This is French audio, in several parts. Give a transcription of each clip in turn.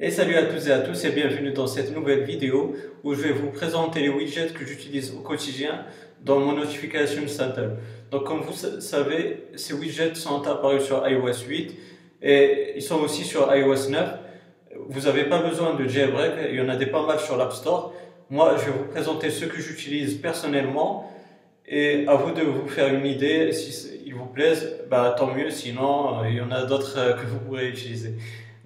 Et salut à tous et à tous et bienvenue dans cette nouvelle vidéo où je vais vous présenter les widgets que j'utilise au quotidien dans mon Notification Center. Donc comme vous savez, ces widgets sont apparus sur iOS 8 et ils sont aussi sur iOS 9. Vous n'avez pas besoin de jailbreak, il y en a des pas mal sur l'App Store. Moi, je vais vous présenter ceux que j'utilise personnellement et à vous de vous faire une idée. Si ils vous plaisent, bah, tant mieux, sinon il y en a d'autres euh, que vous pourrez utiliser.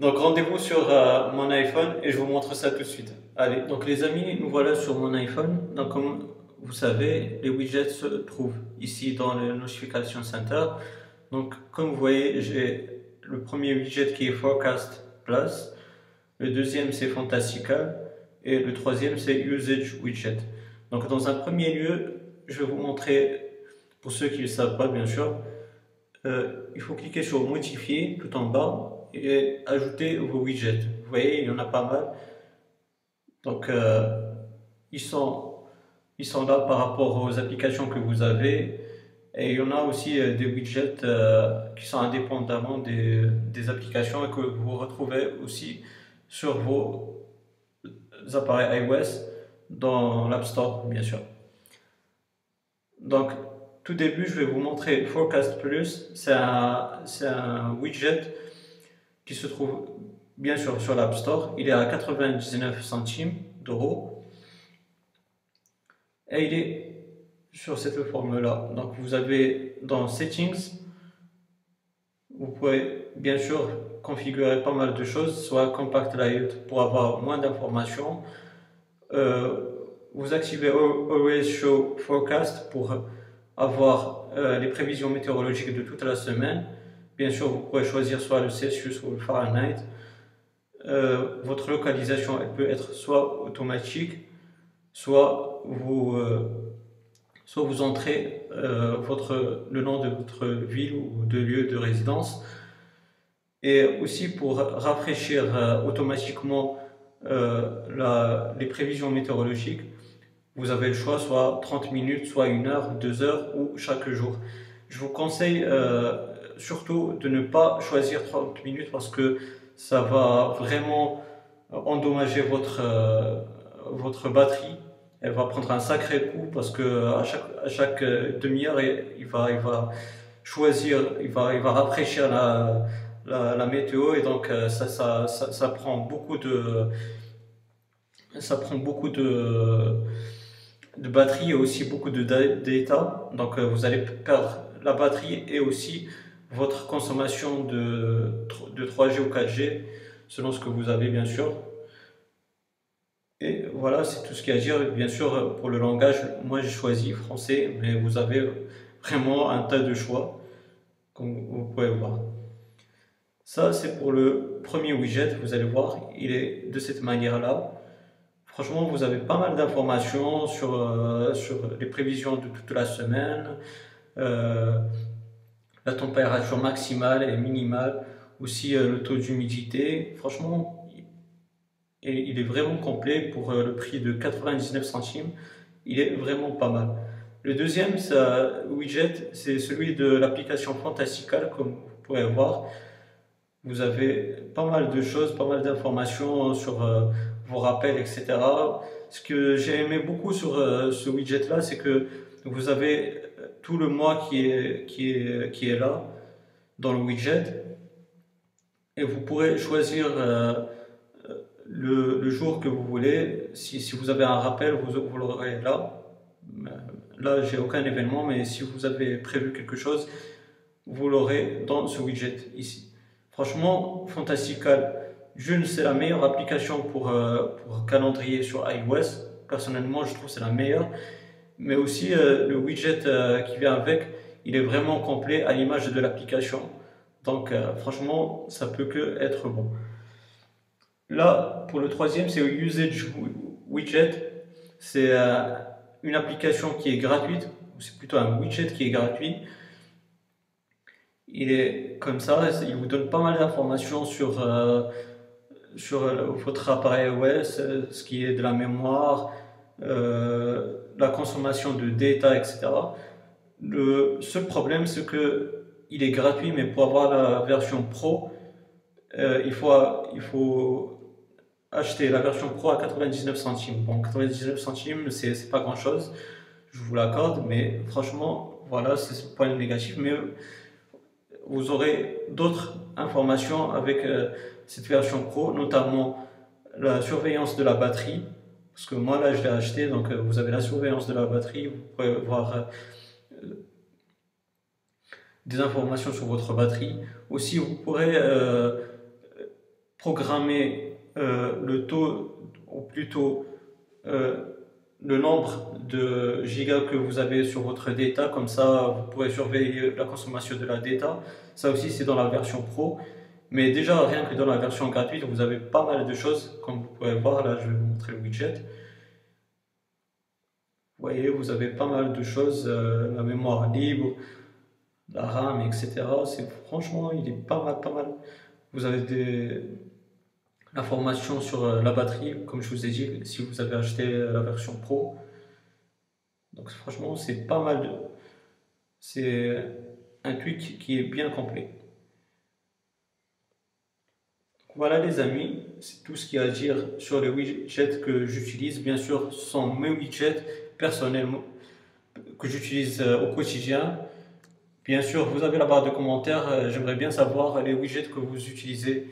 Donc rendez-vous sur euh, mon iPhone et je vous montre ça tout de suite. Allez, donc les amis, nous voilà sur mon iPhone. Donc comme vous savez, les widgets se trouvent ici dans le Notification Center. Donc comme vous voyez, j'ai le premier widget qui est Forecast Plus. Le deuxième c'est Fantastical. Et le troisième c'est Usage Widget. Donc dans un premier lieu, je vais vous montrer, pour ceux qui ne le savent pas bien sûr, euh, il faut cliquer sur Modifier tout en bas et ajouter vos widgets. Vous voyez, il y en a pas mal. Donc, euh, ils, sont, ils sont là par rapport aux applications que vous avez. Et il y en a aussi euh, des widgets qui sont indépendamment des, des, applications que vous retrouvez aussi sur vos appareils iOS dans l'App Store, bien sûr. Donc, tout début, je vais vous montrer Forecast Plus. C'est un, widget qui se trouve bien sûr sur l'App Store. Il est à 99 centimes d'euros. Et il est sur cette forme-là. Donc vous avez dans Settings, vous pouvez bien sûr configurer pas mal de choses, soit Compact Layout pour avoir moins d'informations. Euh, vous activez Always Show Forecast pour avoir euh, les prévisions météorologiques de toute la semaine. Bien sûr, vous pouvez choisir soit le Celsius ou le Fahrenheit. Euh, votre localisation peut être soit automatique, soit vous, euh, soit vous entrez le nom de votre ville ou de lieu de résidence. Et aussi pour rafraîchir automatiquement les prévisions météorologiques, vous avez le choix soit 30 minutes, soit 1 heure, 2 heures ou chaque jour. Je vous conseille surtout de ne pas choisir 30 minutes parce que ça va vraiment endommager votre, euh, votre batterie. Elle va prendre un sacré coup parce que à chaque, demi-heure, il va, il va choisir, il va, il va rafraîchir la, météo et donc euh, ça, prend beaucoup de ça prend beaucoup de, de batterie et aussi beaucoup de data. Donc euh, vous allez perdre la batterie et aussi votre consommation de, de 3G ou 4G, selon ce que vous avez bien sûr. Et voilà, c'est tout ce qu'il y a à dire. Bien sûr, pour le langage, moi j'ai choisi français, mais vous avez vraiment un tas de choix, comme vous pouvez voir. Ça, c'est pour le premier widget, vous allez voir, il est de cette manière-là. Franchement, vous avez pas mal d'informations sur, euh, les prévisions de toute la semaine, euh, la température maximale et minimale, aussi euh, le taux d'humidité. Franchement, il est vraiment complet pour le prix de 99 centimes. Il est vraiment pas mal. Le deuxième widget, c'est celui de l'application Fantastical, comme vous pouvez voir. Vous avez pas mal de choses, pas mal d'informations sur vos rappels, etc. Ce que j'ai aimé beaucoup sur ce widget-là, c'est que vous avez tout le mois qui est, qui est, qui est là dans le widget et vous pourrez choisir euh, le, jour que vous voulez. Si, si vous avez un rappel, vous, vous l'aurez là. Euh, là, j'ai aucun événement, mais si vous avez prévu quelque chose, vous l'aurez dans ce widget ici. Franchement, Fantastical, June, c'est la meilleure application pour, euh, pour calendrier sur iOS. Personnellement, je trouve que c'est la meilleure mais aussi euh, le widget euh, qui vient avec, il est vraiment complet à l'image de l'application. Donc franchement, ça peut que être bon. Là, pour le troisième, c'est Usage Widget. C'est une application qui est gratuite, c'est plutôt un widget qui est gratuit. Il est comme ça, il vous donne pas mal d'informations sur, sur votre appareil OS, ce qui est de la mémoire, euh, la consommation de data, etc. Le seul problème, c'est que il est gratuit, mais pour avoir la version pro, euh, il, faut, il faut acheté la version Pro à 99 centimes. Bon, 99 centimes, c'est pas grand chose, je vous l'accorde, mais franchement, voilà, c'est ce point négatif. Mais vous aurez d'autres informations avec euh, cette version Pro, notamment la surveillance de la batterie. Parce que moi, là, je l'ai acheté, donc euh, vous avez la surveillance de la batterie, vous pouvez voir euh, des informations sur votre batterie. Aussi, vous pourrez programmer le taux, ou plutôt le nombre de gigas que vous avez sur votre data, comme ça vous pourrez surveiller la consommation de la data. Ça aussi c'est dans la version pro. Mais déjà rien que dans la version gratuite, vous avez pas mal de choses, comme vous pouvez voir, là je vais vous montrer le widget. Vous voyez, vous avez pas mal de choses, euh, la mémoire libre, la RAM, etc. C'est franchement, il est pas mal, pas mal. Vous avez des, l'information sur euh, la batterie, comme je vous ai dit, si vous avez acheté euh, la version Pro. Donc franchement, c'est pas mal de... C'est un tweak qui est bien complet. Voilà les amis, c'est tout ce qu'il y a à dire sur les widgets que j'utilise. Bien sûr, ce sont mes widgets personnels que j'utilise euh, au quotidien. Bien sûr, vous avez la barre de commentaires. J'aimerais bien savoir les widgets que vous utilisez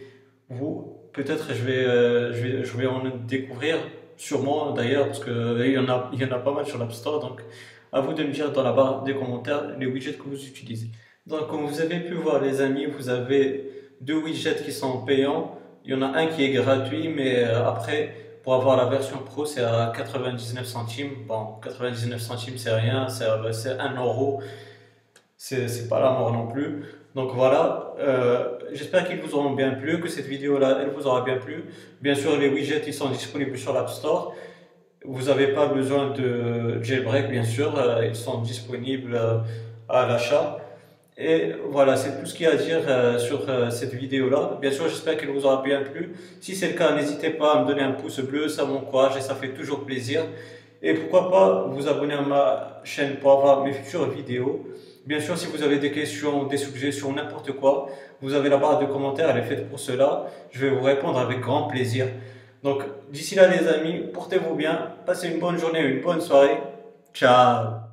vous peut-être je vais, euh, je vais, en découvrir, sûrement d'ailleurs, parce qu'il euh, y, y en a pas mal sur l'App Store. Donc, à vous de me dire dans la barre des commentaires les widgets que vous utilisez. Donc, comme vous avez pu voir, les amis, vous avez deux widgets qui sont payants. Il y en a un qui est gratuit, mais euh, après, pour avoir la version pro, c'est à 99 centimes. Bon, 99 centimes, c'est rien, c'est 1 euro. C'est pas la mort non plus. Donc voilà, euh, j'espère qu'ils vous auront bien plu, que cette vidéo-là, elle vous aura bien plu. Bien sûr, les widgets, ils sont disponibles sur l'App Store. Vous n'avez pas besoin de jailbreak, bien sûr, euh, ils sont disponibles euh, à l'achat. Et voilà, c'est tout ce qu'il y a à dire sur cette vidéo-là. Bien sûr, j'espère qu'elle vous aura bien plu. Si c'est le cas, n'hésitez pas à me donner un pouce bleu, ça m'encourage et ça fait toujours plaisir. Et pourquoi pas vous abonner à ma chaîne pour avoir mes futures vidéos. Bien sûr, si vous avez des questions, des suggestions, n'importe quoi, vous avez la barre de commentaires, elle est faite pour cela. Je vais vous répondre avec grand plaisir. Donc, d'ici là, les amis, portez-vous bien, passez une bonne journée, une bonne soirée. Ciao